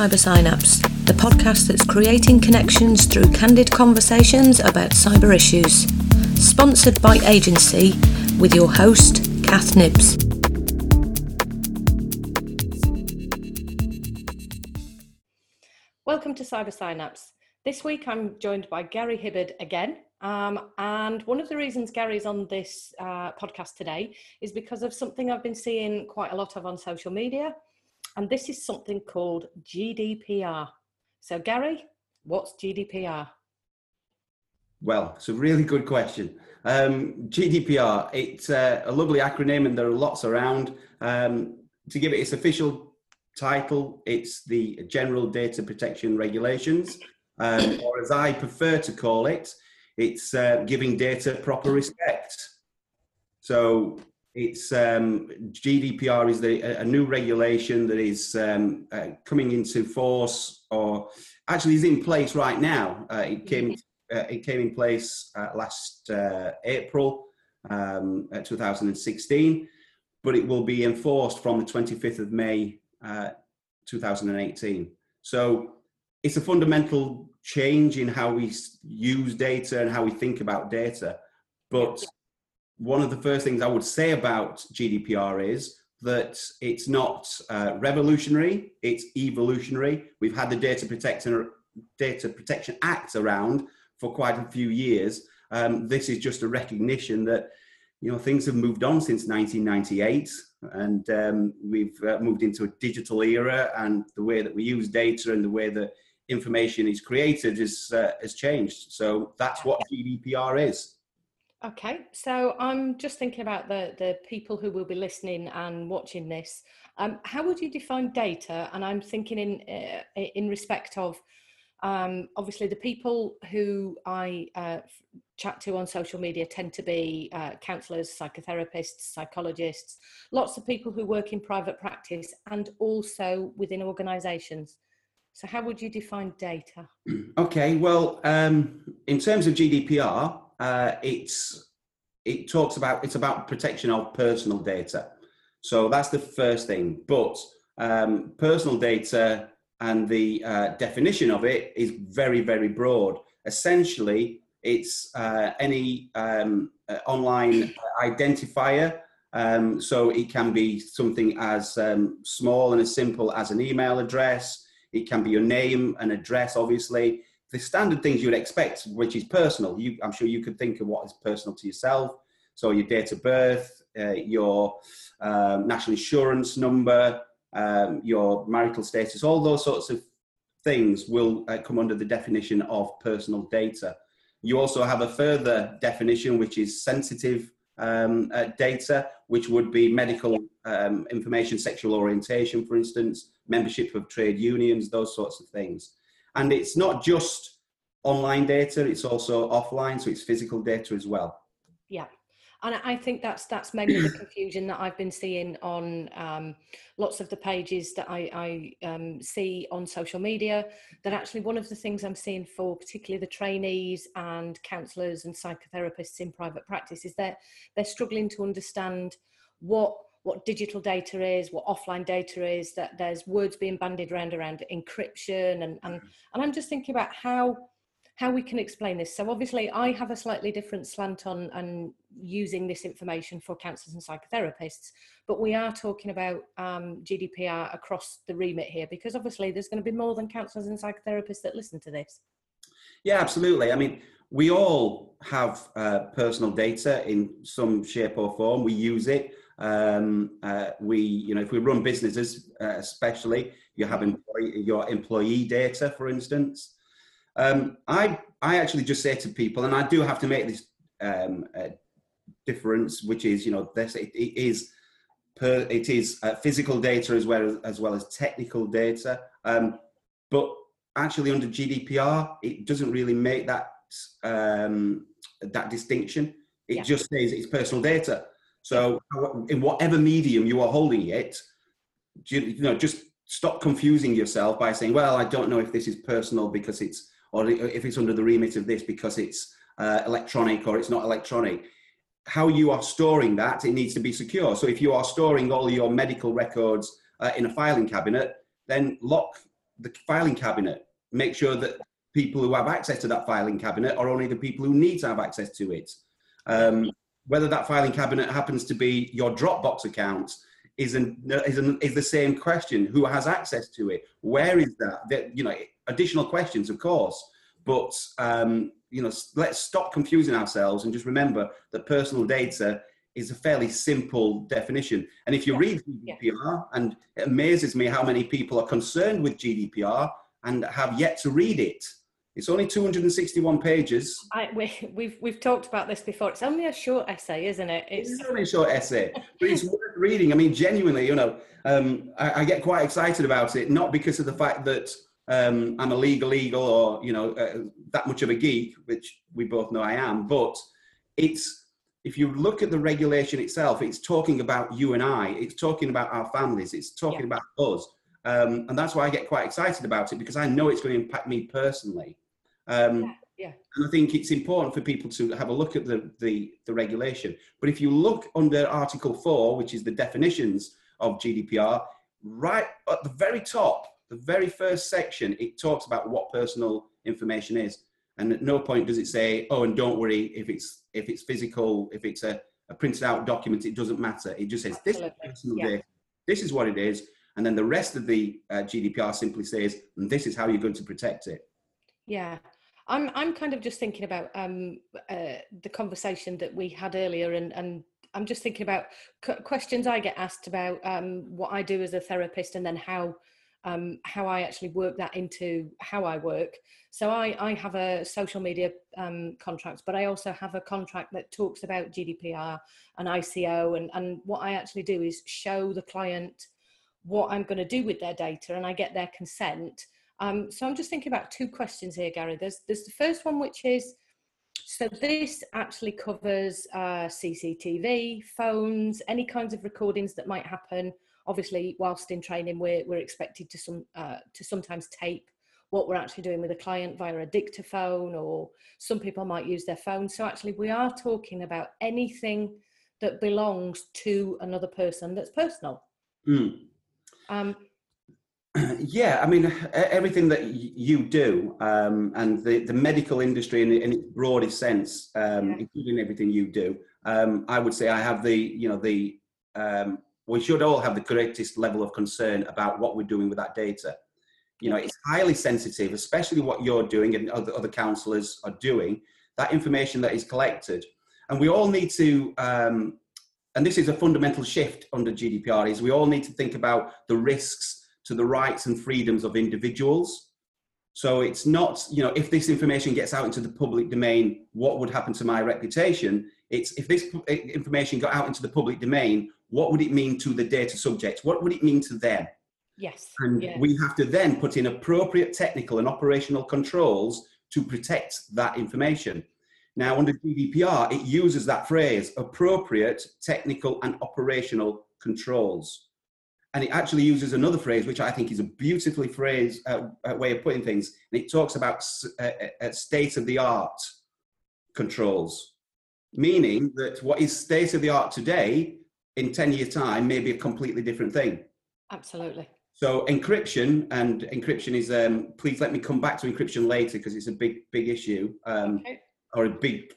Cyber Synapse, the podcast that's creating connections through candid conversations about cyber issues. Sponsored by Agency, with your host, Cath Knibbs. Welcome to Cyber Synapse. This week I'm joined by Gary Hibbard again. Um, and one of the reasons Gary's on this uh, podcast today is because of something I've been seeing quite a lot of on social media and this is something called GDPR. So, Gary, what's GDPR? Well, it's a really good question. Um, GDPR, it's uh, a lovely acronym and there are lots around. Um, to give it its official title, it's the General Data Protection Regulations, um, or as I prefer to call it, it's uh, giving data proper respect. So it's um, GDPR is the, a new regulation that is um, uh, coming into force, or actually is in place right now. Uh, it came uh, it came in place uh, last uh, April um, 2016, but it will be enforced from the 25th of May uh, 2018. So it's a fundamental change in how we use data and how we think about data, but one of the first things I would say about GDPR is that it's not uh, revolutionary, it's evolutionary. We've had the Data Protection, Data Protection Act around for quite a few years. Um, this is just a recognition that you know things have moved on since 1998 and um, we've uh, moved into a digital era and the way that we use data and the way that information is created is, uh, has changed so that's what gdpr is Okay, so I'm just thinking about the, the people who will be listening and watching this. Um, how would you define data? And I'm thinking in uh, in respect of um, obviously the people who I uh, chat to on social media tend to be uh, counsellors, psychotherapists, psychologists, lots of people who work in private practice and also within organisations. So, how would you define data? Okay, well, um, in terms of GDPR, uh, it's it talks about it's about protection of personal data. So that's the first thing. But um, personal data and the uh, definition of it is very very broad. Essentially, it's uh, any um, uh, online identifier. Um, so it can be something as um, small and as simple as an email address. It can be your name and address, obviously the standard things you would expect, which is personal. You, I'm sure you could think of what is personal to yourself. So your date of birth, uh, your um, national insurance number, um, your marital status, all those sorts of things will uh, come under the definition of personal data. You also have a further definition, which is sensitive um, uh, data, which would be medical um, information, sexual orientation, for instance, membership of trade unions, those sorts of things. And it's not just online data, it's also offline, so it's physical data as well. Yeah. And I think that's that's mainly the confusion that I've been seeing on um, lots of the pages that I, I um, see on social media. That actually one of the things I'm seeing for particularly the trainees and counsellors and psychotherapists in private practice is that they're struggling to understand what what digital data is, what offline data is, that there's words being bandied around around encryption and and, and I'm just thinking about how how we can explain this. So obviously I have a slightly different slant on and using this information for counsellors and psychotherapists, but we are talking about um, GDPR across the remit here because obviously there's going to be more than counsellors and psychotherapists that listen to this. Yeah, absolutely. I mean, we all have uh, personal data in some shape or form. We use it. Um, uh, we, you know, if we run businesses, uh, especially, you have employee, your employee data, for instance. Um, I, I actually just say to people, and I do have to make this um, uh, difference, which is, you know, this it, it is per, it is uh, physical data as well as, as well as technical data. Um, but actually, under GDPR, it doesn't really make that um, that distinction. It yeah. just says it's personal data. So in whatever medium you are holding it, you, know, just stop confusing yourself by saying, well, I don't know if this is personal because it's, or if it's under the remit of this because it's uh, electronic or it's not electronic. How you are storing that, it needs to be secure. So if you are storing all your medical records uh, in a filing cabinet, then lock the filing cabinet. Make sure that people who have access to that filing cabinet are only the people who need to have access to it. Um, whether that filing cabinet happens to be your Dropbox account is, an, is, an, is the same question. Who has access to it? Where is that? that you know, additional questions, of course. But um, you know, let's stop confusing ourselves and just remember that personal data is a fairly simple definition. And if you yeah. read GDPR, yeah. and it amazes me how many people are concerned with GDPR and have yet to read it. It's only 261 pages. I, we, we've we've talked about this before. It's only a short essay, isn't it? It's, it's only a short essay, but it's worth reading. I mean, genuinely, you know, um, I, I, get quite excited about it, not because of the fact that um, I'm a legal eagle or you know uh, that much of a geek, which we both know I am, but it's if you look at the regulation itself, it's talking about you and I. It's talking about our families. It's talking yeah. about us. Um, and that's why I get quite excited about it because I know it's going to impact me personally. Um, yeah, yeah. And I think it's important for people to have a look at the, the, the regulation. But if you look under Article 4, which is the definitions of GDPR, right at the very top, the very first section, it talks about what personal information is. And at no point does it say, oh, and don't worry if it's if it's physical, if it's a, a printed out document, it doesn't matter. It just says Absolutely. this is personal yeah. data. This is what it is. And then the rest of the uh, GDPR simply says, and this is how you're going to protect it. Yeah. I'm, I'm kind of just thinking about um, uh, the conversation that we had earlier, and, and I'm just thinking about questions I get asked about um, what I do as a therapist, and then how um, how I actually work that into how I work. So I, I have a social media um, contract, but I also have a contract that talks about GDPR and ICO, and and what I actually do is show the client what I'm going to do with their data and I get their consent. Um, so I'm just thinking about two questions here, Gary. There's, there's the first one, which is, so this actually covers uh, CCTV, phones, any kinds of recordings that might happen. Obviously, whilst in training, we're, we're expected to, some, uh, to sometimes tape what we're actually doing with a client via a dictaphone, or some people might use their phone. So actually, we are talking about anything that belongs to another person that's personal. Mm. Um, yeah, I mean, everything that you do um, and the, the medical industry in, in its broadest sense, um, yeah. including everything you do, um, I would say I have the, you know, the, um, we should all have the greatest level of concern about what we're doing with that data. You know, it's highly sensitive, especially what you're doing and other, other counselors are doing, that information that is collected. And we all need to um, and this is a fundamental shift under GDPR, is we all need to think about the risks to the rights and freedoms of individuals. So it's not, you know, if this information gets out into the public domain, what would happen to my reputation? It's if this eh, information got out into the public domain, what would it mean to the data subjects? What would it mean to them? Yes. And yeah. we have to then put in appropriate technical and operational controls to protect that information. Now, under GDPR, it uses that phrase appropriate technical and operational controls. And it actually uses another phrase, which I think is a beautifully phrased uh, uh, way of putting things. And it talks about uh, uh state of the art controls, meaning that what is state of the art today in 10 years' time may be a completely different thing. Absolutely. So encryption and encryption is. Um, please let me come back to encryption later because it's a big, big issue. Um, okay or a big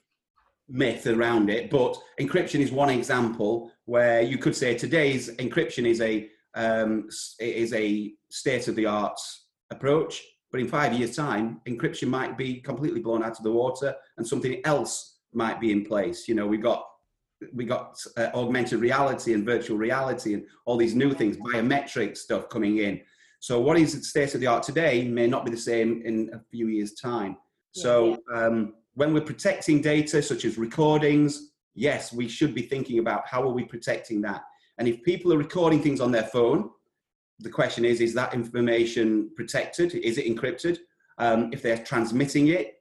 myth around it. But encryption is one example where you could say today's encryption is a um, is a state of the art approach. But in five years' time, encryption might be completely blown out of the water, and something else might be in place. You know, we got we got uh, augmented reality and virtual reality and all these new things, biometric stuff coming in. So what is the state of the art today may not be the same in a few years' time. So um, when we're protecting data such as recordings, yes, we should be thinking about how are we protecting that. And if people are recording things on their phone, the question is, is that information protected? Is it encrypted? Um, if they're transmitting it,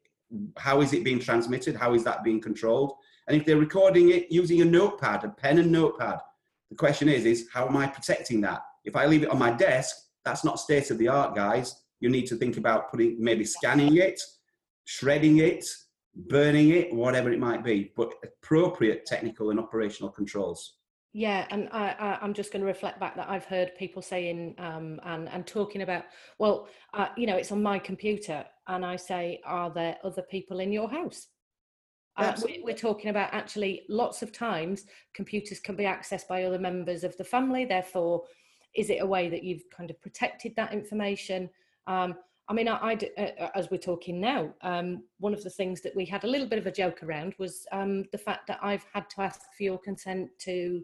how is it being transmitted? How is that being controlled? And if they're recording it using a notepad, a pen and notepad, the question is, is how am I protecting that? If I leave it on my desk, that's not state of the art, guys. You need to think about putting, maybe scanning it, shredding it, burning it, whatever it might be, but appropriate technical and operational controls. Yeah, and I, am just going to reflect back that I've heard people saying um, and and talking about, well, uh, you know, it's on my computer, and I say, are there other people in your house? Uh, we, we're talking about actually lots of times computers can be accessed by other members of the family. Therefore, is it a way that you've kind of protected that information? Um, I mean, I, I uh, as we're talking now, um, one of the things that we had a little bit of a joke around was um, the fact that I've had to ask for your consent to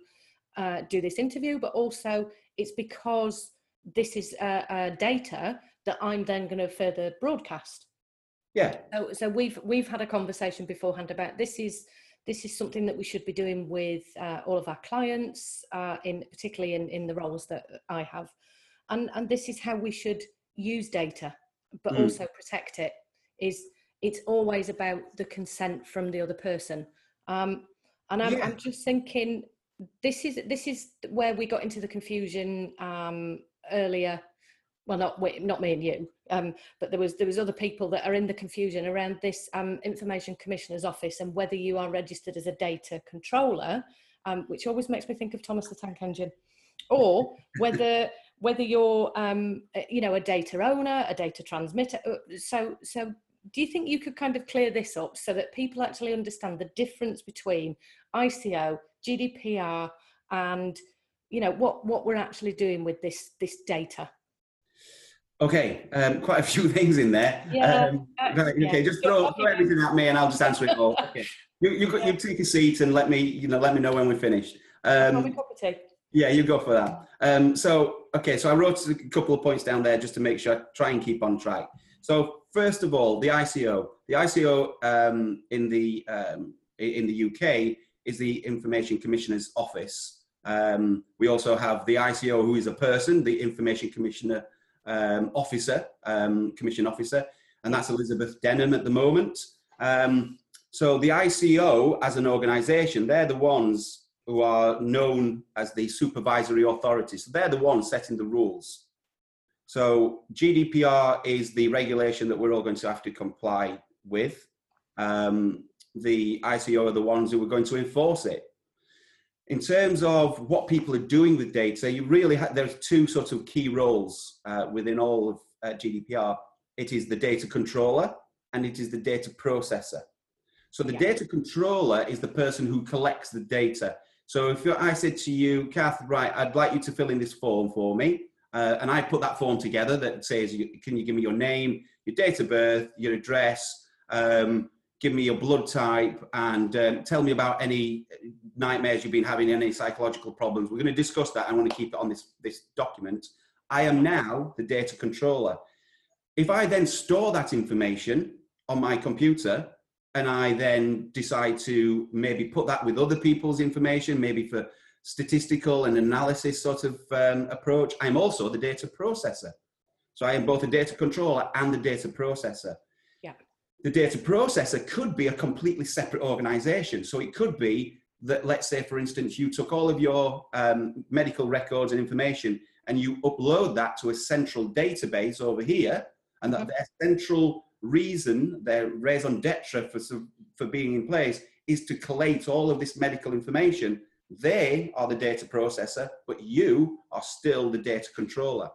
uh, do this interview, but also it's because this is uh, uh, data that I'm then going to further broadcast. Yeah. So, so we've we've had a conversation beforehand about this is this is something that we should be doing with uh, all of our clients, uh, in particularly in, in the roles that I have, and and this is how we should use data, but mm. also protect it. Is it's always about the consent from the other person, um, and I'm, yeah. I'm just thinking this is this is where we got into the confusion um, earlier well not not me and you um, but there was there was other people that are in the confusion around this um, information commissioner's office and whether you are registered as a data controller um, which always makes me think of thomas the tank engine or whether whether you're um, you know a data owner a data transmitter uh, so so do you think you could kind of clear this up so that people actually understand the difference between ico gdpr and you know what what we're actually doing with this this data Okay, um, quite a few things in there. Yeah. Um, right, okay, just throw, throw, everything at me, and I'll just answer it all. Okay, you you, you take a seat and let me you know let me know when we're finished. Um, yeah, you go for that. Um, so okay, so I wrote a couple of points down there just to make sure I try and keep on track. So first of all, the ICO, the ICO um, in the um, in the UK is the Information Commissioner's Office. Um, we also have the ICO, who is a person, the Information Commissioner um, officer, um, commission officer, and that's Elizabeth Denham at the moment. Um, so the ICO as an organisation, they're the ones who are known as the supervisory authorities. So they're the ones setting the rules. So GDPR is the regulation that we're all going to have to comply with. Um, the ICO are the ones who are going to enforce it in terms of what people are doing with data, you really ha- there's two sort of key roles uh, within all of uh, GDPR. It is the data controller and it is the data processor. So the yeah. data controller is the person who collects the data. So if I said to you, Cath, right, I'd like you to fill in this form for me, uh, and I put that form together that says, can you give me your name, your date of birth, your address, um, give me your blood type and um, tell me about any nightmares you've been having, any psychological problems. We're going to discuss that. I want to keep it on this, this document. I am now the data controller. If I then store that information on my computer and I then decide to maybe put that with other people's information, maybe for statistical and analysis sort of um, approach, I'm also the data processor. So I am both a data controller and the data processor Yeah. the data processor could be a completely separate organization. So it could be that, let's say, for instance, you took all of your um, medical records and information and you upload that to a central database over here, and that mm-hmm. their central reason, their raison d'etre for, for being in place is to collate all of this medical information. They are the data processor, but you are still the data controller.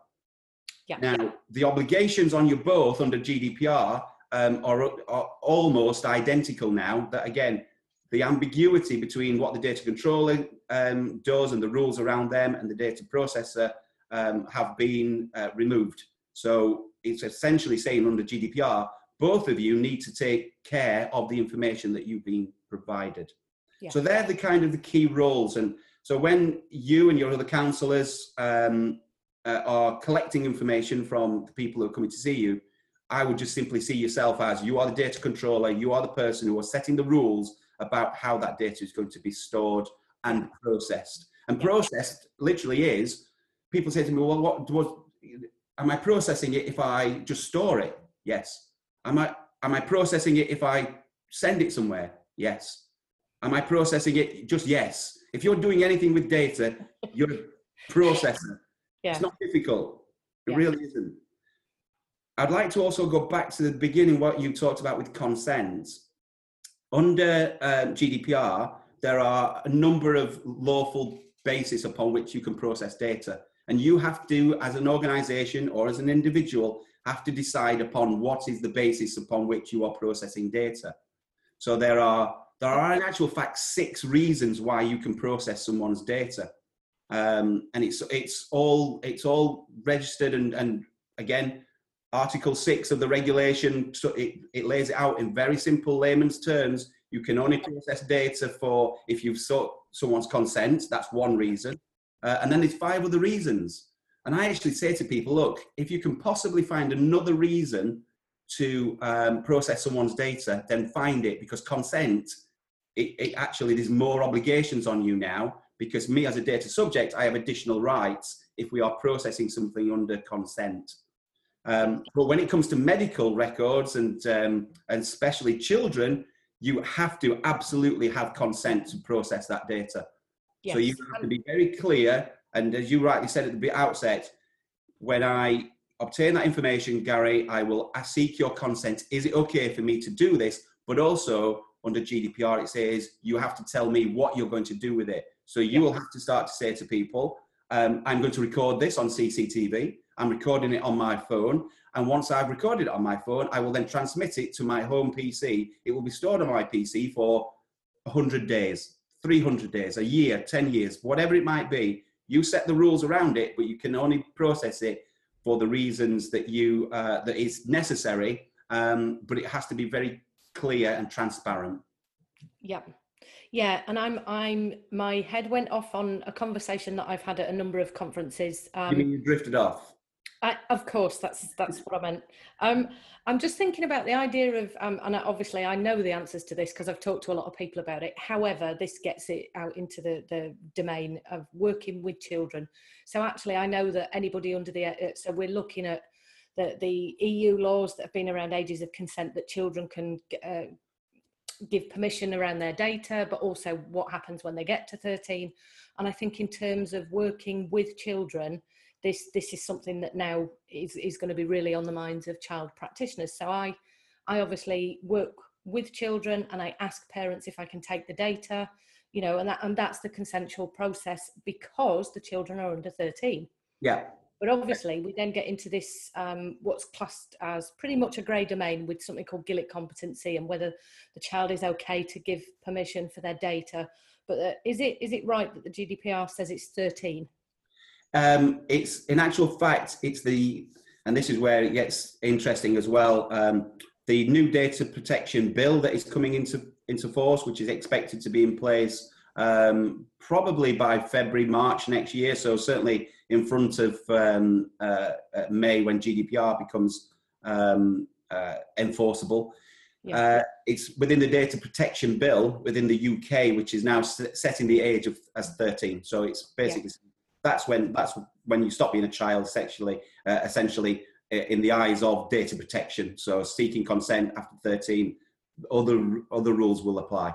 Yeah. Now, the obligations on you both under GDPR um, are, are almost identical now. That again, the ambiguity between what the data controller um, does and the rules around them and the data processor um, have been uh, removed. So it's essentially saying under GDPR, both of you need to take care of the information that you've been provided. Yeah. So they're the kind of the key roles. And so when you and your other counsellors um, uh, are collecting information from the people who are coming to see you, I would just simply see yourself as you are the data controller, you are the person who are setting the rules about how that data is going to be stored and processed. And processed literally is people say to me, well, what was, am I processing it if I just store it? Yes. Am I, am I processing it if I send it somewhere? Yes. Am I processing it? Just yes. If you're doing anything with data, you're a processor. Yeah. It's not difficult. It yeah. really isn't. I'd like to also go back to the beginning, what you talked about with consent. Under um, GDPR, there are a number of lawful basis upon which you can process data. And you have to, as an organization or as an individual, have to decide upon what is the basis upon which you are processing data. So there are, there are in actual fact six reasons why you can process someone's data. Um, and it's, it's, all, it's all registered and, and again, Article 6 of the regulation, so it, it lays it out in very simple layman's terms. You can only process data for if you've sought someone's consent, that's one reason. Uh, and then there's five other reasons. And I actually say to people, look, if you can possibly find another reason to um, process someone's data, then find it because consent, it, it, actually, there's more obligations on you now because me as a data subject, I have additional rights if we are processing something under consent. Um, but when it comes to medical records and, um, and especially children, you have to absolutely have consent to process that data. Yes. So you have to be very clear. And as you rightly said at the outset, when I obtain that information, Gary, I will seek your consent. Is it okay for me to do this? But also under GDPR, it says you have to tell me what you're going to do with it. So you will have to start to say to people, um, I'm going to record this on CCTV. I'm recording it on my phone. And once I've recorded it on my phone, I will then transmit it to my home PC. It will be stored on my PC for 100 days, 300 days, a year, 10 years, whatever it might be. You set the rules around it, but you can only process it for the reasons that you uh, that is necessary. Um, but it has to be very clear and transparent. Yeah. Yeah, and I'm I'm my head went off on a conversation that I've had at a number of conferences. Um, you mean you drifted off? I, of course, that's that's what I meant. Um, I'm just thinking about the idea of, um, and obviously I know the answers to this because I've talked to a lot of people about it. However, this gets it out into the the domain of working with children. So actually, I know that anybody under the uh, so we're looking at the the EU laws that have been around ages of consent that children can uh, give permission around their data, but also what happens when they get to 13. And I think in terms of working with children, this this is something that now is, is going to be really on the minds of child practitioners. So I I obviously work with children and I ask parents if I can take the data, you know, and that and that's the consensual process because the children are under 13. Yeah. But obviously, we then get into this um, what's classed as pretty much a grey domain with something called Gillick competency and whether the child is okay to give permission for their data. But uh, is it is it right that the GDPR says it's 13? Um, it's in actual fact, it's the, and this is where it gets interesting as well. Um, the new data protection bill that is coming into into force, which is expected to be in place um, probably by February, March next year. So certainly in front of um, uh, uh May when GDPR becomes um, uh, enforceable. Yeah. Uh, it's within the data protection bill within the UK, which is now setting the age of as 13. So it's basically that's when that's when you stop being a child sexually, uh, essentially in the eyes of data protection. So seeking consent after 13, other other rules will apply.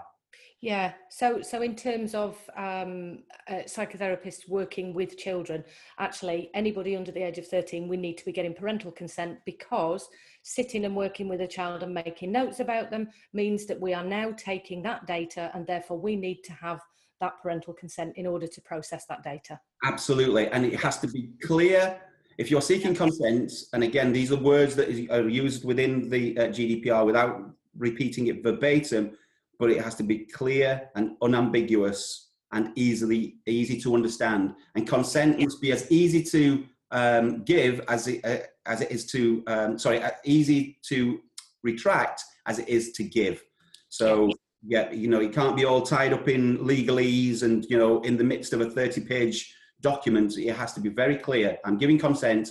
Yeah. So so in terms of um, uh, psychotherapists working with children, actually anybody under the age of 13, we need to be getting parental consent because sitting and working with a child and making notes about them means that we are now taking that data and therefore we need to have that parental consent in order to process that data. Absolutely. And it has to be clear. If you're seeking consent, and again, these are words that are used within the uh, GDPR without repeating it verbatim, but it has to be clear and unambiguous and easily easy to understand. And consent must be as easy to um, give as it, uh, as it is to um, sorry, uh, easy to retract as it is to give. So yeah, you know, it can't be all tied up in legalese and, you know, in the midst of a 30 page document. It has to be very clear. I'm giving consent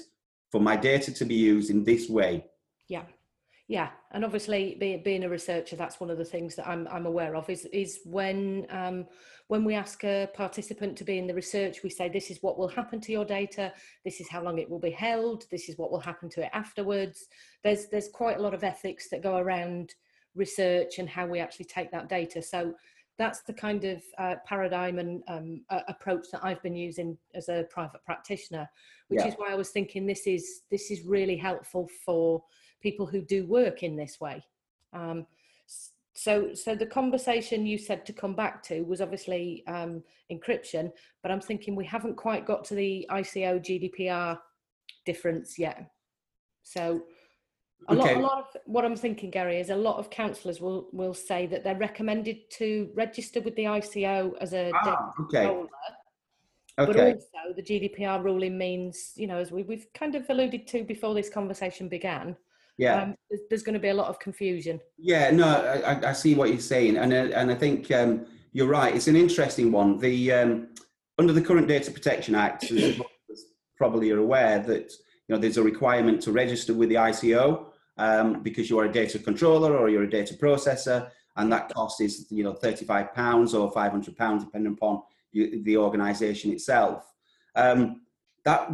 for my data to be used in this way. Yeah. Yeah, and obviously, being, being a researcher, that's one of the things that I'm I'm aware of. Is is when um, when we ask a participant to be in the research, we say this is what will happen to your data, this is how long it will be held, this is what will happen to it afterwards. There's there's quite a lot of ethics that go around research and how we actually take that data. So that's the kind of uh, paradigm and um, uh, approach that I've been using as a private practitioner, which yeah. is why I was thinking this is this is really helpful for people who do work in this way. Um, so so the conversation you said to come back to was obviously um, encryption but i'm thinking we haven't quite got to the ico gdpr difference yet so a, okay. lot, a lot of what i'm thinking gary is a lot of counsellors will will say that they're recommended to register with the ico as a ah, okay. Holder, okay. but also the gdpr ruling means you know as we, we've kind of alluded to before this conversation began yeah um, there's going to be a lot of confusion yeah no i, I see what you're saying and, uh, and i think um, you're right it's an interesting one the um, under the current data protection act as probably you're aware that you know there's a requirement to register with the ico um, because you're a data controller or you're a data processor and that cost is you know 35 pounds or 500 pounds depending upon you, the organization itself um, that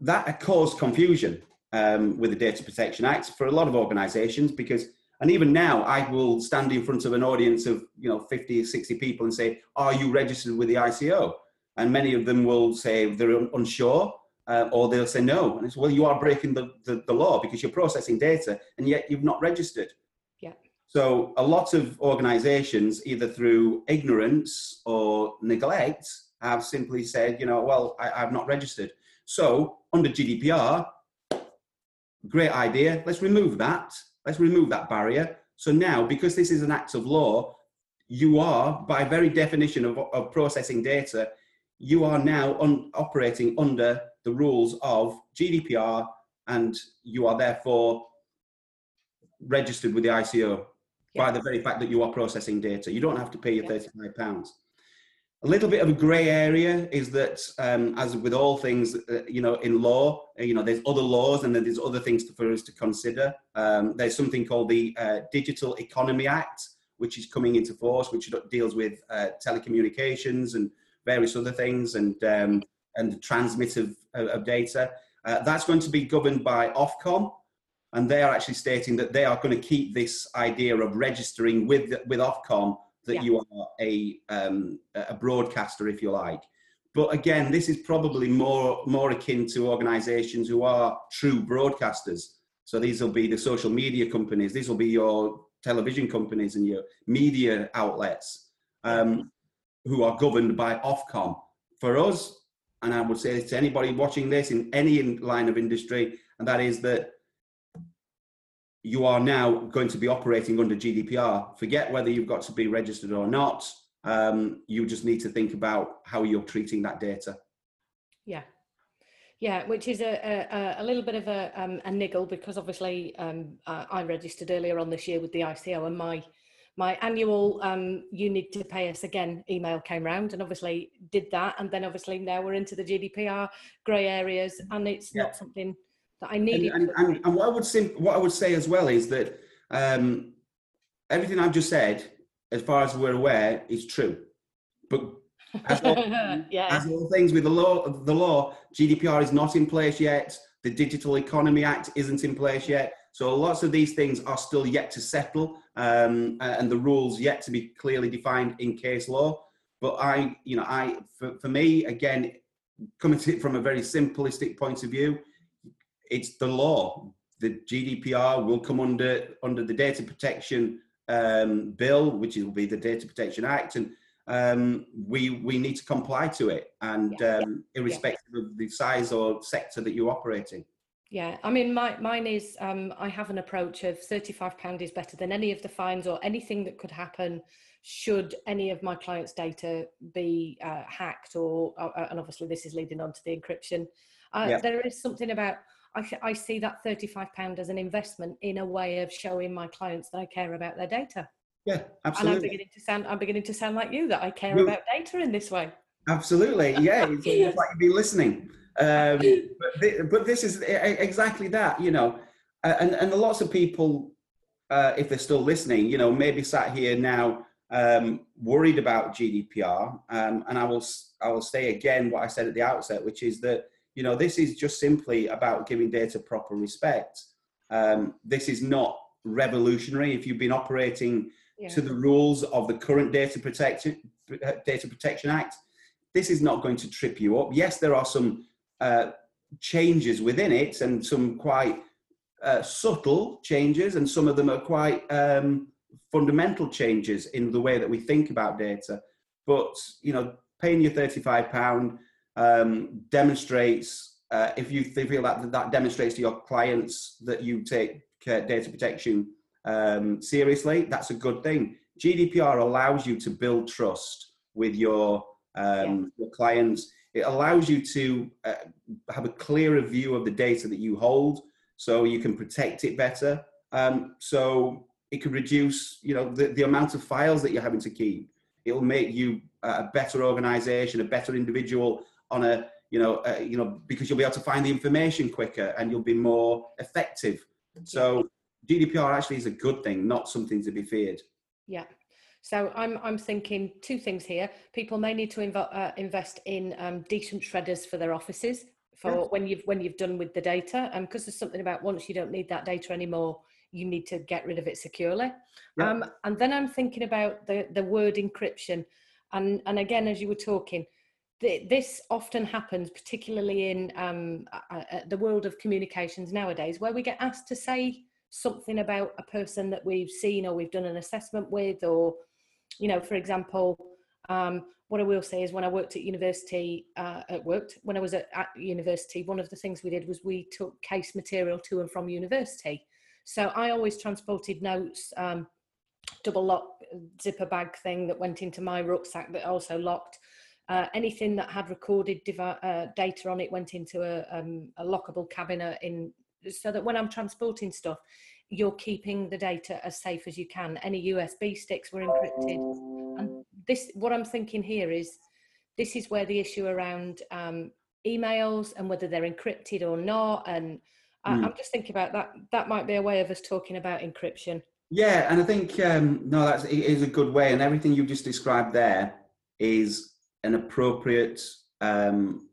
that caused confusion um, with the Data Protection Act for a lot of organisations because, and even now, I will stand in front of an audience of you know 50 or 60 people and say, "Are you registered with the ICO?" And many of them will say they're unsure, uh, or they'll say no. And it's well, you are breaking the, the, the law because you're processing data and yet you've not registered. Yeah. So a lot of organisations, either through ignorance or neglect, have simply said, you know, well, I, I've not registered. So under GDPR, Great idea. Let's remove that. Let's remove that barrier. So now, because this is an act of law, you are, by very definition of, of processing data, you are now un, operating under the rules of GDPR and you are therefore registered with the ICO by the very fact that you are processing data. You don't have to pay your £35. A little bit of a grey area is that, um, as with all things, uh, you know, in law, uh, you know, there's other laws and then there's other things for us to consider. Um, there's something called the uh, Digital Economy Act, which is coming into force, which deals with uh, telecommunications and various other things and um, and the transmit of, of data. Uh, that's going to be governed by Ofcom, and they are actually stating that they are going to keep this idea of registering with with Ofcom that yeah. you are a um, a broadcaster, if you like. But again, this is probably more more akin to organisations who are true broadcasters. So these will be the social media companies. These will be your television companies and your media outlets um, who are governed by Ofcom. For us, and I would say to anybody watching this in any line of industry, and that is that you are now going to be operating under GDPR. Forget whether you've got to be registered or not. Um, you just need to think about how you're treating that data. Yeah. Yeah, which is a, a, a little bit of a, um, a niggle because obviously um, I registered earlier on this year with the ICO and my my annual um, you need to pay us again email came round and obviously did that and then obviously now we're into the GDPR grey areas and it's yeah. not something that I needed. And, and, and, and, what I would say, what I would say as well is that um, everything I've just said, as far as we're aware, is true. But as all, yeah. as all things with the law, the law, GDPR is not in place yet. The Digital Economy Act isn't in place yet. So lots of these things are still yet to settle, um, and the rules yet to be clearly defined in case law. But I, you know, I for, for me again, coming to it from a very simplistic point of view, it's the law. The GDPR will come under under the data protection um, bill, which will be the Data Protection Act, and um, we we need to comply to it, and yeah. um, irrespective yeah. of the size or sector that you're operating. Yeah, I mean, my, mine is um, I have an approach of £35 is better than any of the fines or anything that could happen should any of my clients' data be uh, hacked, or, uh, and obviously this is leading on to the encryption. Uh, yeah. There is something about I, I see that £35 as an investment in a way of showing my clients that I care about their data. Yeah, absolutely. And I'm beginning to sound, I'm beginning to sound like you that I care well, about data in this way. Absolutely, yeah. It's almost like you've been listening. Um, but, th- but this is exactly that, you know, and and lots of people, uh, if they're still listening, you know, maybe sat here now um, worried about GDPR. Um, and I will I will say again what I said at the outset, which is that you know, this is just simply about giving data proper respect. Um, this is not revolutionary. If you've been operating yeah. to the rules of the current data protection data protection act, this is not going to trip you up. Yes, there are some uh, changes within it and some quite uh, subtle changes, and some of them are quite um, fundamental changes in the way that we think about data. But you know, paying your thirty-five pound um, demonstrates uh, if you feel that that demonstrates to your clients that you take data protection um, seriously. That's a good thing. GDPR allows you to build trust with your um, yeah. your clients. It allows you to uh, have a clearer view of the data that you hold, so you can protect it better. Um, so it could reduce, you know, the, the amount of files that you're having to keep. It'll make you a better organization, a better individual on a, you know, uh, you know, because you'll be able to find the information quicker and you'll be more effective. So GDPR actually is a good thing, not something to be feared. Yeah. So I'm I'm thinking two things here. People may need to inv- uh, invest in um, decent shredders for their offices for yeah. when you've when you've done with the data, and um, because there's something about once you don't need that data anymore, you need to get rid of it securely. Um, and then I'm thinking about the, the word encryption. And, and again, as you were talking, this often happens, particularly in um, uh, the world of communications nowadays, where we get asked to say something about a person that we've seen or we've done an assessment with, or, you know, for example, um, what I will say is when I worked at university, uh, at worked when I was at, at university, one of the things we did was we took case material to and from university. So I always transported notes, um, double lock zipper bag thing that went into my rucksack that also locked. Uh, anything that had recorded uh, data on it went into a, um, a lockable cabinet in so that when I'm transporting stuff, you're keeping the data as safe as you can. Any USB sticks were encrypted. And this, what I'm thinking here is, this is where the issue around um, emails and whether they're encrypted or not, and I, am mm. just thinking about that. That might be a way of us talking about encryption. Yeah, and I think um, no, that's it is a good way, and everything you just described there is an appropriate um,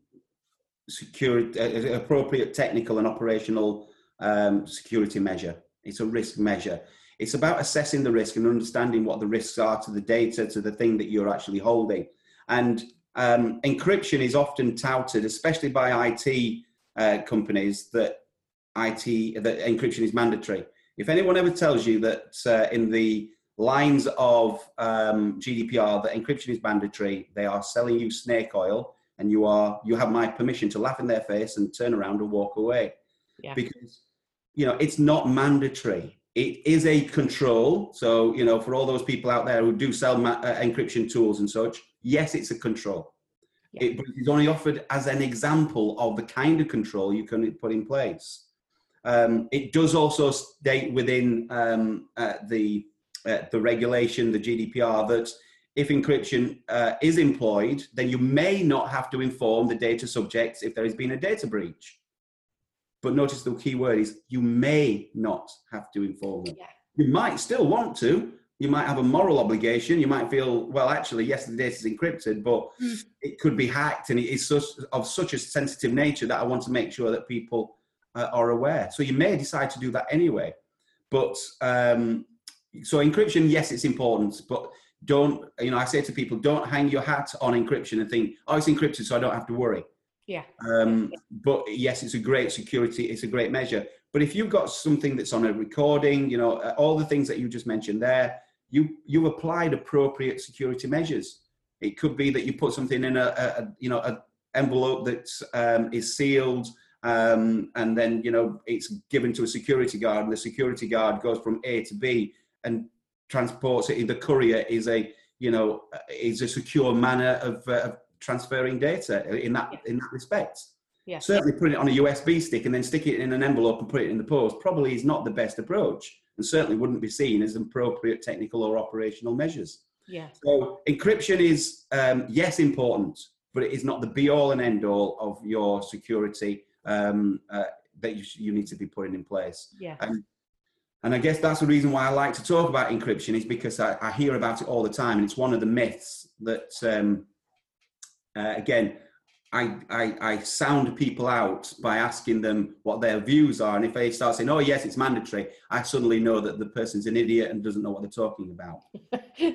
security, uh, appropriate technical and operational um, security measure. It's a risk measure. It's about assessing the risk and understanding what the risks are to the data, to the thing that you're actually holding. And um, encryption is often touted, especially by IT uh, companies, that IT that encryption is mandatory. If anyone ever tells you that uh, in the lines of um, GDPR that encryption is mandatory, they are selling you snake oil, and you are you have my permission to laugh in their face and turn around and walk away, yeah. because you know it's not mandatory. It is a control. So you know, for all those people out there who do sell ma- uh, encryption tools and such, yes, it's a control. Yeah. It, but it is only offered as an example of the kind of control you can put in place. Um, it does also state within um, uh, the uh, the regulation, the GDPR, that if encryption uh, is employed, then you may not have to inform the data subjects if there has been a data breach. But notice the key word is you may not have to inform them. Yeah. You might still want to. You might have a moral obligation. You might feel, well, actually, yes, the data is encrypted, but mm. it could be hacked, and it is such, of such a sensitive nature that I want to make sure that people uh, are aware. So you may decide to do that anyway. But um, so encryption, yes, it's important, but don't, you know, I say to people, don't hang your hat on encryption and think, oh, it's encrypted, so I don't have to worry. Yeah. Um, but yes, it's a great security, it's a great measure. But if you've got something that's on a recording, you know, uh, all the things that you just mentioned there, you you applied appropriate security measures. It could be that you put something in a, a you know, an envelope that um, is sealed um, and then you know it's given to a security guard, and the security guard goes from A to B and transports it. The courier is a you know is a secure manner of, uh, of transferring data in that yeah. in that respect. Yeah. Certainly, putting it on a USB stick and then stick it in an envelope and put it in the post probably is not the best approach, and certainly wouldn't be seen as appropriate technical or operational measures. Yeah. So encryption is um, yes important, but it is not the be all and end all of your security um, uh, that you, you need to be putting in place. Yeah. And, and I guess that's the reason why I like to talk about encryption is because I, I hear about it all the time, and it's one of the myths that, um, uh, again, I, I, I, sound people out by asking them what their views are. And if they start saying, oh, yes, it's mandatory, I suddenly know that the person's an idiot and doesn't know what they're talking about.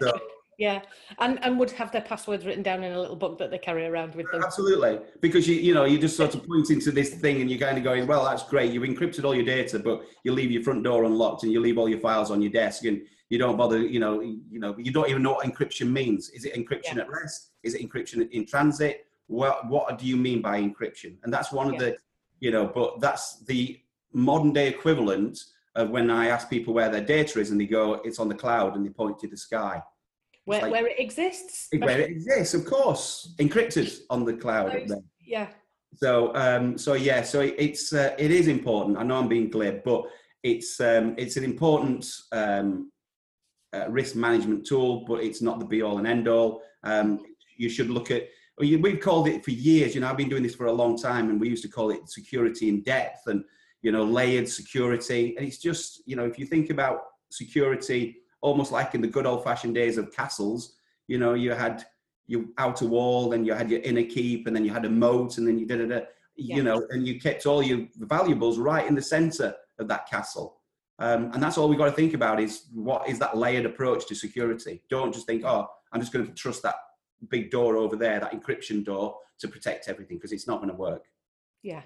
So, yeah, and and would have their passwords written down in a little book that they carry around with them. Absolutely, because you you know you're just sort of point into this thing and you're kind of going, well, that's great. You've encrypted all your data, but you leave your front door unlocked and you leave all your files on your desk, and You don't bother, you know, you know, you don't even know what encryption means. Is it encryption Yeah. at rest? Is it encryption in transit? What what do you mean by encryption? And that's one of the, you know, but that's the modern day equivalent of when I ask people where their data is and they go, it's on the cloud and they point to the sky. Where, like- where it exists. Where it exists, of course, encrypted on the cloud there. Yeah. So, um, so yeah, so it- it's uh, it is important. I know I'm being glib, but it's um, it's an important um, uh, risk management tool, but it's not the be all and end all. Um, you should look at. We've called it for years. You know, I've been doing this for a long time, and we used to call it security in depth and you know layered security. And it's just you know if you think about security, almost like in the good old fashioned days of castles. You know, you had your outer wall, then you had your inner keep, and then you had a moat, and then you did it. You know, and you kept all your valuables right in the center of that castle. Um, and that's all we've got to think about is what is that layered approach to security. Don't just think, oh, I'm just going to trust that big door over there, that encryption door, to protect everything because it's not going to work. Yeah.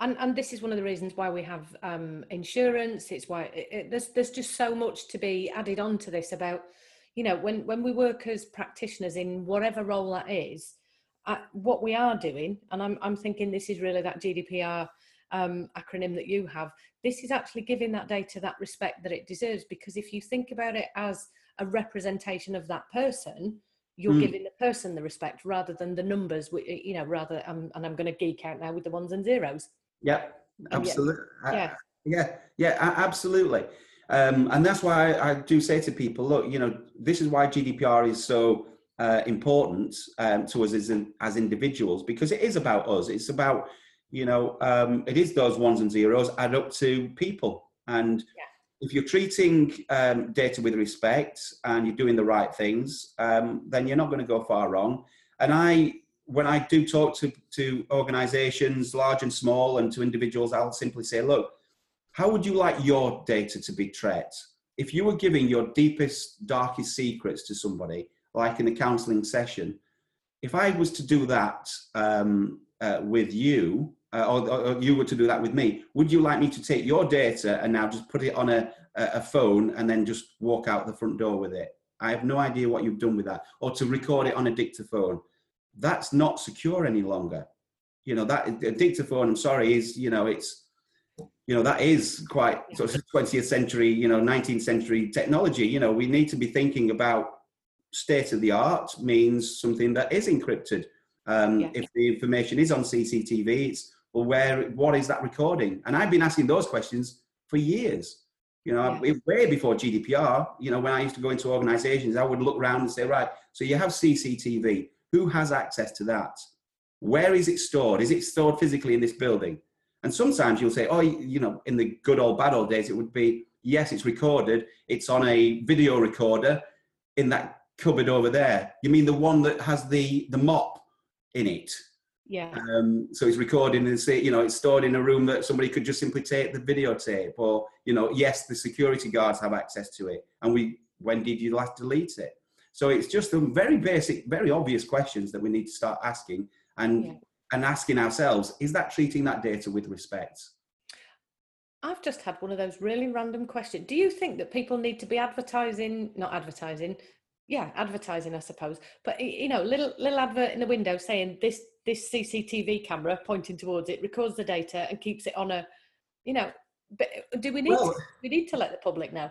And, and this is one of the reasons why we have um, insurance. It's why it, it, there's there's just so much to be added on to this about, you know, when when we work as practitioners in whatever role that is, uh, what we are doing, and I'm I'm thinking this is really that GDPR um, acronym that you have. This is actually giving that data that respect that it deserves because if you think about it as a representation of that person, you're Mm. giving the person the respect rather than the numbers. You know, rather um, and I'm going to geek out now with the ones and zeros. Yeah, absolutely. yeah. yeah, yeah, absolutely. Um, and that's why I, I do say to people, look, you know, this is why GDPR is so uh, important um, to us as, in, as individuals because it is about us. It's about, you know, um, it is those ones and zeros add up to people. And if you're treating um, data with respect and you're doing the right things, um, then you're not going to go far wrong. And I, when I do talk to, to organizations, large and small, and to individuals, I'll simply say, look, how would you like your data to be treated? If you were giving your deepest, darkest secrets to somebody, like in a counseling session, if I was to do that um, uh, with you, uh, or, or you were to do that with me, would you like me to take your data and now just put it on a, a phone and then just walk out the front door with it? I have no idea what you've done with that, or to record it on a dictaphone. That's not secure any longer. You know that a dictaphone. I'm sorry, is you know it's you know that is quite sort of 20th century, you know 19th century technology. You know we need to be thinking about state of the art means something that is encrypted. Um, Yeah. If the information is on CCTV, it's well, where what is that recording? And I've been asking those questions for years. You know, Yeah. way before GDPR. You know, when I used to go into organisations, I would look around and say, right, so you have CCTV. Who has access to that? Where is it stored? Is it stored physically in this building? And sometimes you'll say, oh, you know, in the good old bad old days, it would be yes, it's recorded. It's on a video recorder in that cupboard over there. You mean the one that has the the mop in it? Yeah. Um, so it's recording and say, you know, it's stored in a room that somebody could just simply take the videotape, or you know, yes, the security guards have access to it. And we, when did you last delete it? So it's just some very basic, very obvious questions that we need to start asking and Yeah. and asking ourselves: Is that treating that data with respect? I've just had one of those really random questions. Do you think that people need to be advertising, not advertising, yeah, advertising, I suppose, but you know, little little advert in the window saying this this CCTV camera pointing towards it records the data and keeps it on a, you know, but do we need Well- to, we need to let the public know?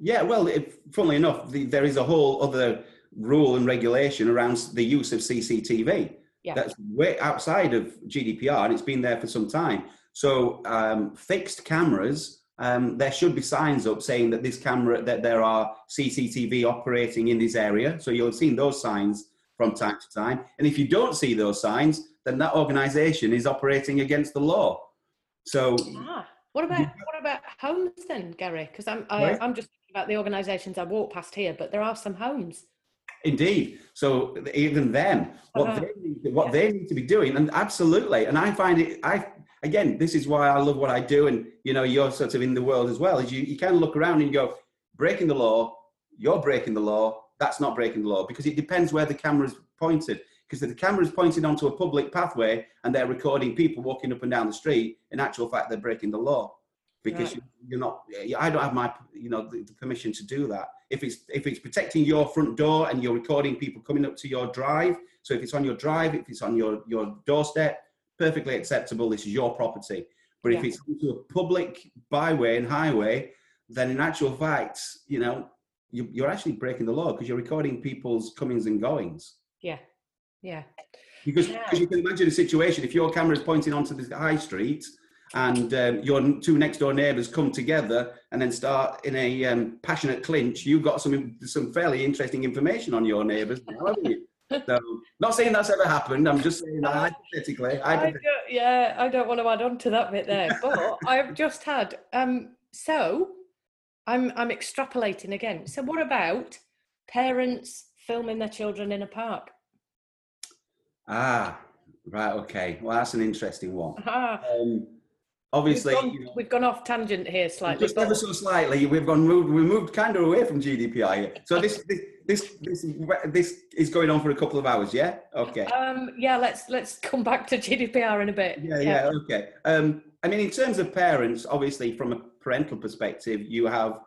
Yeah, well, if, funnily enough, the, there is a whole other rule and regulation around the use of CCTV. Yeah. That's way outside of GDPR, and it's been there for some time. So, um, fixed cameras, um, there should be signs up saying that this camera, that there are CCTV operating in this area. So you'll have seen those signs from time to time. And if you don't see those signs, then that organisation is operating against the law. So Ah, what about what about homes then, Gary? Because I'm I, Right. I'm just thinking about the organisations I walk past here, but there are some homes. Indeed. So even then, what Uh-huh. they need, to- what they need to be doing, and absolutely. And I find it. I again, this is why I love what I do, and you know, you're sort of in the world as well. Is you you can look around and go, breaking the law. You're breaking the law. That's not breaking the law because it depends where the camera's pointed. Because if the camera's pointed onto a public pathway and they're recording people walking up and down the street, in actual fact, they're breaking the law. because Right. you're not. Eh, I don't have my, you know, the, the permission to do that. If it's if it's protecting your front door and you're recording people coming up to your drive, so if it's on your drive, if it's on your your doorstep, perfectly acceptable. This is your property. But if it's onto a public byway and highway, then in actual fact, you know, you, you're actually breaking the law because you're recording people's comings and goings. Yeah. Yeah. Because, Yeah. because you can imagine a situation if your camera is pointing onto the high street and um, your two next door neighbours come together and then start in a um, passionate clinch, you've got some some fairly interesting information on your neighbours, haven't you? So, not saying that's ever happened. I'm just saying that hypothetically. I hypothetically don't, yeah, I don't want to add on to that bit there, but I've just had. Um, so I'm I'm extrapolating again. So what about parents filming their children in a park? ah, right, okay. Well, that's an interesting one. Ah, Um, obviously, we've, gone, you know, we've gone off tangent here slightly. just ever so slightly, we've gone moved. We moved kind of away from GDPR here. So this this this this, this is going on for a couple of hours. Yeah. Okay. Um, yeah, let's let's come back to GDPR in a bit. Yeah, yeah, okay. Um, I mean, in terms of parents, obviously, from a parental perspective, you have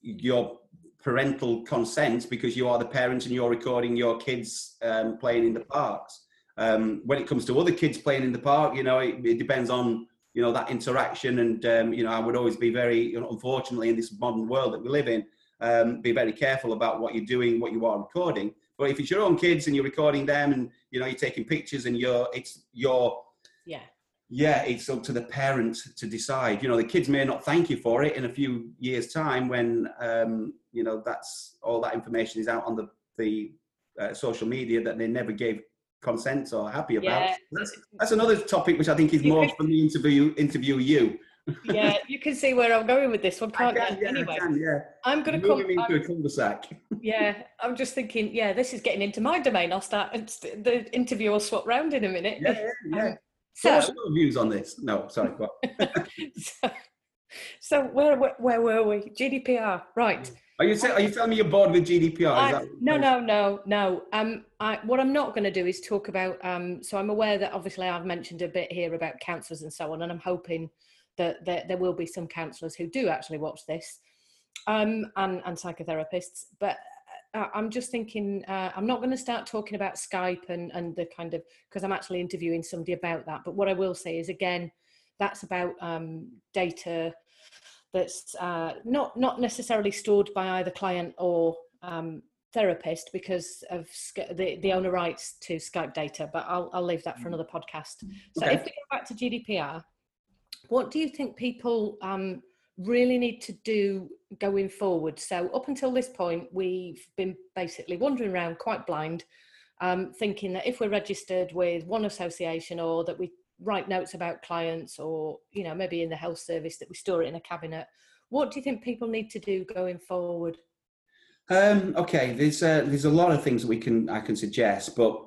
your parental consent because you are the parents and you're recording your kids um, playing in the parks. Um, when it comes to other kids playing in the park, you know, it, it depends on you know that interaction, and um, you know, I would always be very, you know, unfortunately, in this modern world that we live in, um, be very careful about what you're doing, what you are recording. But if it's your own kids and you're recording them, and you know, you're taking pictures, and you're, it's your Yeah. yeah, it's up to the parent to decide. You know, the kids may not thank you for it in a few years' time when um, you know that's all that information is out on the the uh, social media that they never gave consent or happy about. Yeah. That's, that's another topic which I think is more for me interview interview you. Yeah, you can see where I'm going with this one, I can't can, you? yeah, Anyway, I can, yeah. I'm going to come. Into I'm- a cul-de-sac. yeah, I'm just thinking. Yeah, this is getting into my domain. I'll start. The interview will swap round in a minute. Yeah, yeah, yeah. Um, So, what's your views on this? No, sorry. So, so where, where where were we? GDPR, right? Are you say, are you telling me you're bored with GDPR? I- Is that, no, no, no, no. Um, I, what I'm not going to do is talk about. Um, so I'm aware that obviously I've mentioned a bit here about counsellors and so on, and I'm hoping that there, there will be some counsellors who do actually watch this, um, and and psychotherapists. But uh, I'm just thinking uh, I'm not going to start talking about Skype and and the kind of because I'm actually interviewing somebody about that. But what I will say is again, that's about um, data that's uh, not not necessarily stored by either client or um, therapist because of the the owner rights to Skype data. But I'll I'll leave that for another podcast. So Okay. if we go back to GDPR, what do you think people um, really need to do going forward? So up until this point, we've been basically wandering around quite blind, um, thinking that if we're registered with one association or that we write notes about clients or you know maybe in the health service that we store it in a cabinet what do you think people need to do going forward Um, okay, there's uh, there's a lot of things that we can I can suggest, but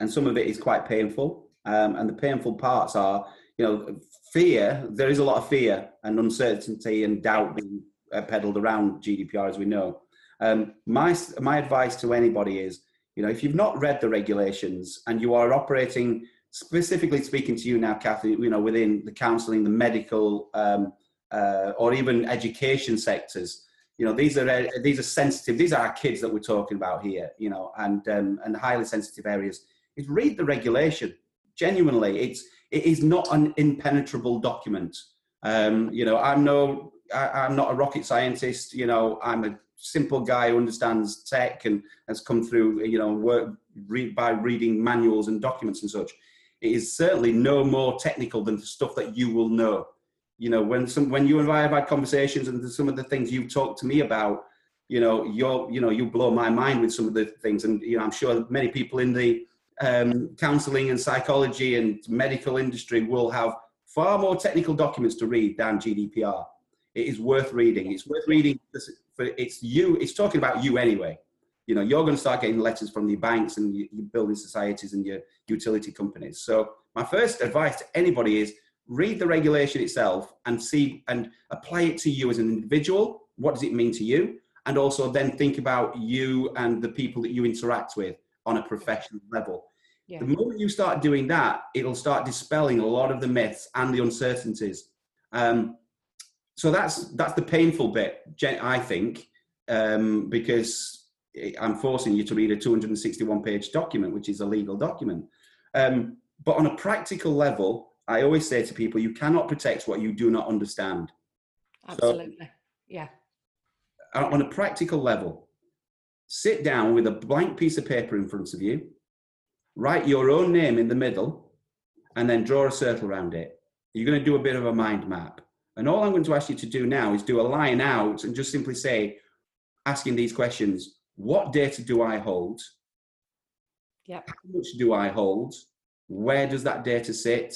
and some of it is quite painful. Um, and the painful parts are, you know, fear. There is a lot of fear and uncertainty and doubt being uh, peddled around GDPR, as we know. Um, my my advice to anybody is, you know, if you've not read the regulations and you are operating specifically speaking to you now, Kathy, you know, within the counselling, the medical, um, uh, or even education sectors, you know these are uh, these are sensitive these are our kids that we're talking about here you know and um, and highly sensitive areas is read the regulation genuinely it's it is not an impenetrable document. Um, you know i'm no I, i'm not a rocket scientist you know i'm a simple guy who understands tech and has come through you know work read by reading manuals and documents and such. It is certainly no more technical than the stuff that you will know. You know when some when you and I have had conversations and some of the things you've talked to me about you know you're you know you blow my mind with some of the things. And you know i'm sure many people in the um, counseling and psychology and medical industry will have far more technical documents to read than gdpr it is worth reading it's worth reading for it's you it's talking about you anyway you know you're going to start getting letters from your banks and your building societies and your utility companies so my first advice to anybody is read the regulation itself and see and apply it to you as an individual. What does it mean to you? And also then think about you and the people that you interact with on a professional level. Yeah The moment you start doing that, it'll start dispelling a lot of the myths and the uncertainties. Um, so that's that's the painful bit, I think, um, because I'm forcing you to read a 261 page document, which is a legal document. Um, but on a practical level, I always say to people, you cannot protect what you do not understand. Absolutely. So, yeah. On a practical level, sit down with a blank piece of paper in front of you, write your own name in the middle, and then draw a circle around it. You're going to do a bit of a mind map. And all I'm going to ask you to do now is do a line out and just simply say, asking these questions what data do I hold? Yeah. How much do I hold? Where does that data sit?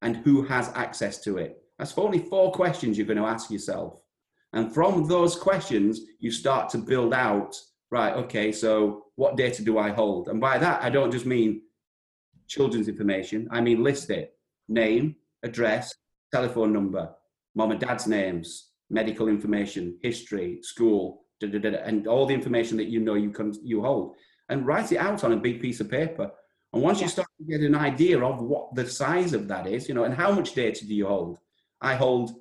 And who has access to it? That's only four questions you're going to ask yourself. And from those questions, you start to build out, right, okay, so what data do I hold? And by that, I don't just mean children's information, I mean list it name, address, telephone number, mom and dad's names, medical information, history, school, da, da, da, and all the information that you know you can you hold, and write it out on a big piece of paper. And once yeah. you start to get an idea of what the size of that is, you know, and how much data do you hold? I hold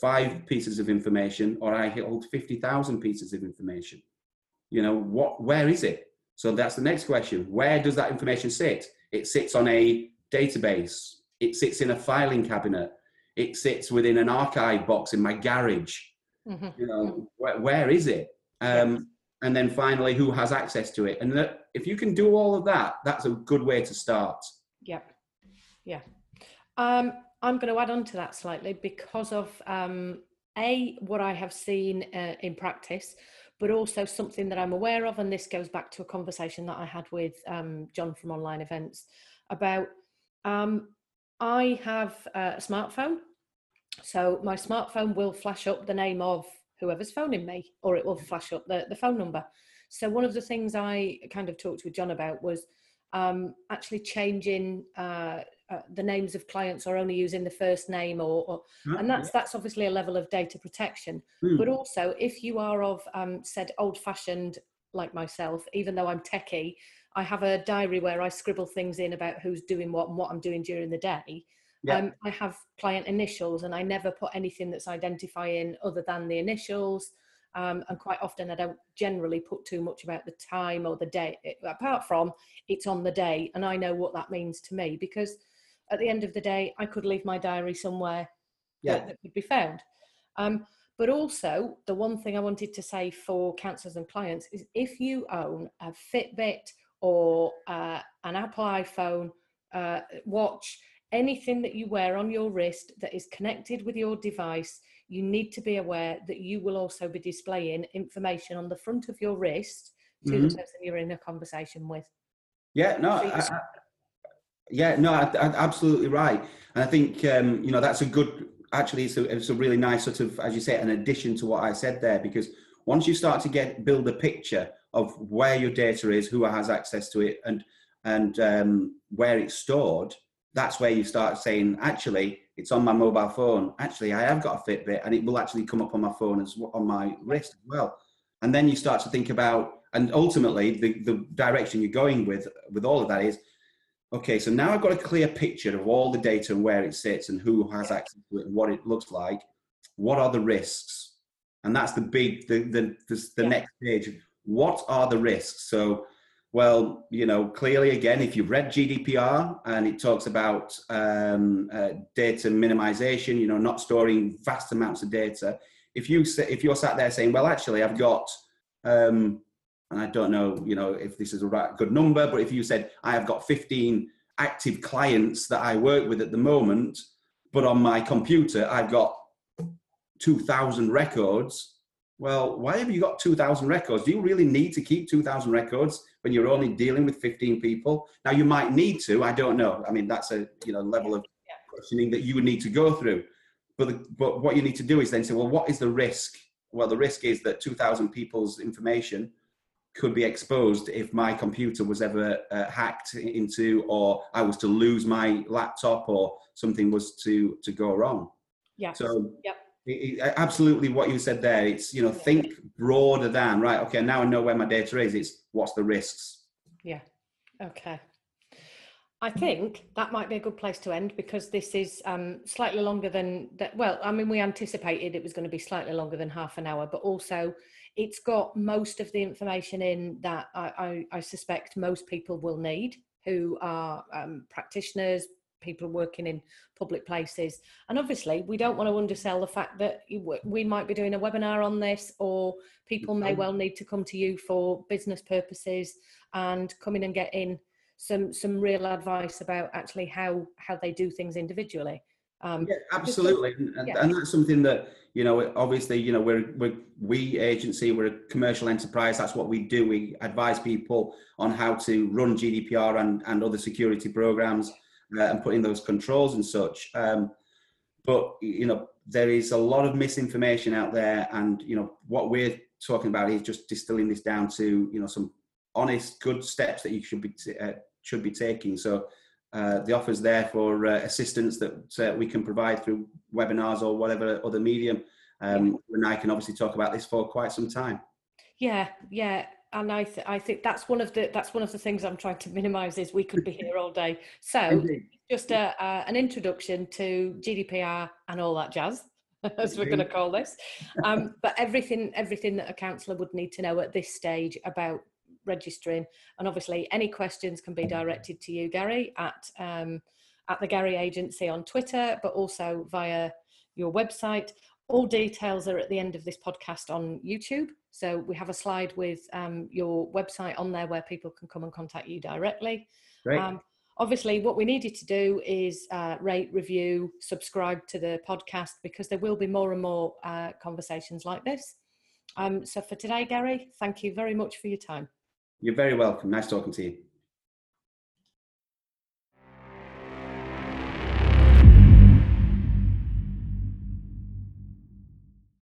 five pieces of information, or I hold fifty thousand pieces of information. You know, what? Where is it? So that's the next question. Where does that information sit? It sits on a database. It sits in a filing cabinet. It sits within an archive box in my garage. Mm-hmm. You know, where, where is it? Um, and then finally, who has access to it? And that, if you can do all of that, that's a good way to start. Yep. Yeah. Um, I'm going to add on to that slightly because of um, a what I have seen uh, in practice, but also something that I'm aware of, and this goes back to a conversation that I had with um, John from Online Events about. Um, I have a smartphone, so my smartphone will flash up the name of whoever's phoning me, or it will flash up the, the phone number. So one of the things I kind of talked with John about was um, actually changing uh, uh, the names of clients or only using the first name or, or ah, and that's that's obviously a level of data protection mm. but also if you are of um, said old fashioned like myself even though i'm techie i have a diary where i scribble things in about who's doing what and what i'm doing during the day yeah. Um, I have client initials and I never put anything that's identifying other than the initials. Um, and quite often I don't generally put too much about the time or the day, apart from it's on the day and I know what that means to me because at the end of the day, I could leave my diary somewhere yeah. that, that could be found. Um, but also, the one thing I wanted to say for counsellors and clients is if you own a Fitbit or uh, an Apple iPhone uh, watch, anything that you wear on your wrist that is connected with your device, you need to be aware that you will also be displaying information on the front of your wrist to mm-hmm. the person you're in a conversation with. Yeah, no, I, I, yeah, no, I, absolutely right. And I think um, you know that's a good. Actually, it's a, it's a really nice sort of, as you say, an addition to what I said there, because once you start to get build a picture of where your data is, who has access to it, and and um, where it's stored, that's where you start saying, actually, it's on my mobile phone. Actually, I have got a Fitbit, and it will actually come up on my phone as on my wrist as well. And then you start to think about, and ultimately, the, the direction you're going with with all of that is, okay, so now I've got a clear picture of all the data and where it sits and who has access to it and what it looks like. What are the risks? And that's the big, the the the, the yeah. next stage. What are the risks? So well, you know, clearly, again, if you've read GDPR and it talks about um, uh, data minimization, you know, not storing vast amounts of data. If you if you're sat there saying, well, actually, I've got, um, and I don't know, you know, if this is a right, good number, but if you said I have got 15 active clients that I work with at the moment, but on my computer I've got 2,000 records. Well, why have you got 2,000 records? Do you really need to keep 2,000 records when you're only dealing with 15 people. Now you might need to, I don't know. I mean, that's a you know level of questioning that you would need to go through. But the, but what you need to do is then say, well, what is the risk? Well, the risk is that 2,000 people's information could be exposed if my computer was ever uh, hacked into, or I was to lose my laptop, or something was to to go wrong. Yeah. So. Yep it, it, absolutely what you said there it's you know think broader than right okay now i know where my data is it's what's the risks yeah okay I think that might be a good place to end because this is um, slightly longer than that. Well, I mean, we anticipated it was going to be slightly longer than half an hour, but also it's got most of the information in that I, I, I suspect most people will need who are um, practitioners, people working in public places. And obviously, we don't want to undersell the fact that we might be doing a webinar on this, or people may well need to come to you for business purposes and come in and get in some some real advice about actually how how they do things individually. Um, yeah, absolutely, and, yeah. and, that's something that you know. Obviously, you know, we're, we're we agency, we're a commercial enterprise. That's what we do. We advise people on how to run GDPR and and other security programs uh, and putting those controls and such. Um, but you know, there is a lot of misinformation out there, and you know, what we're talking about is just distilling this down to you know some honest, good steps that you should be t- uh, should be taking. So uh, the offer's there for uh, assistance that uh, we can provide through webinars or whatever other medium. Um, and I can obviously talk about this for quite some time. Yeah, yeah, and I th- I think that's one of the that's one of the things I'm trying to minimise is we could be here all day. So just a, an introduction to GDPR and all that jazz. As we're going to call this, um, but everything everything that a counsellor would need to know at this stage about registering. And obviously, any questions can be directed to you, Gary, at um, at the Gary Agency on Twitter, but also via your website. All details are at the end of this podcast on YouTube. So we have a slide with um, your website on there where people can come and contact you directly. Great. Um, obviously, what we need you to do is uh, rate, review, subscribe to the podcast because there will be more and more uh, conversations like this. Um, so for today, Gary, thank you very much for your time. You're very welcome. Nice talking to you.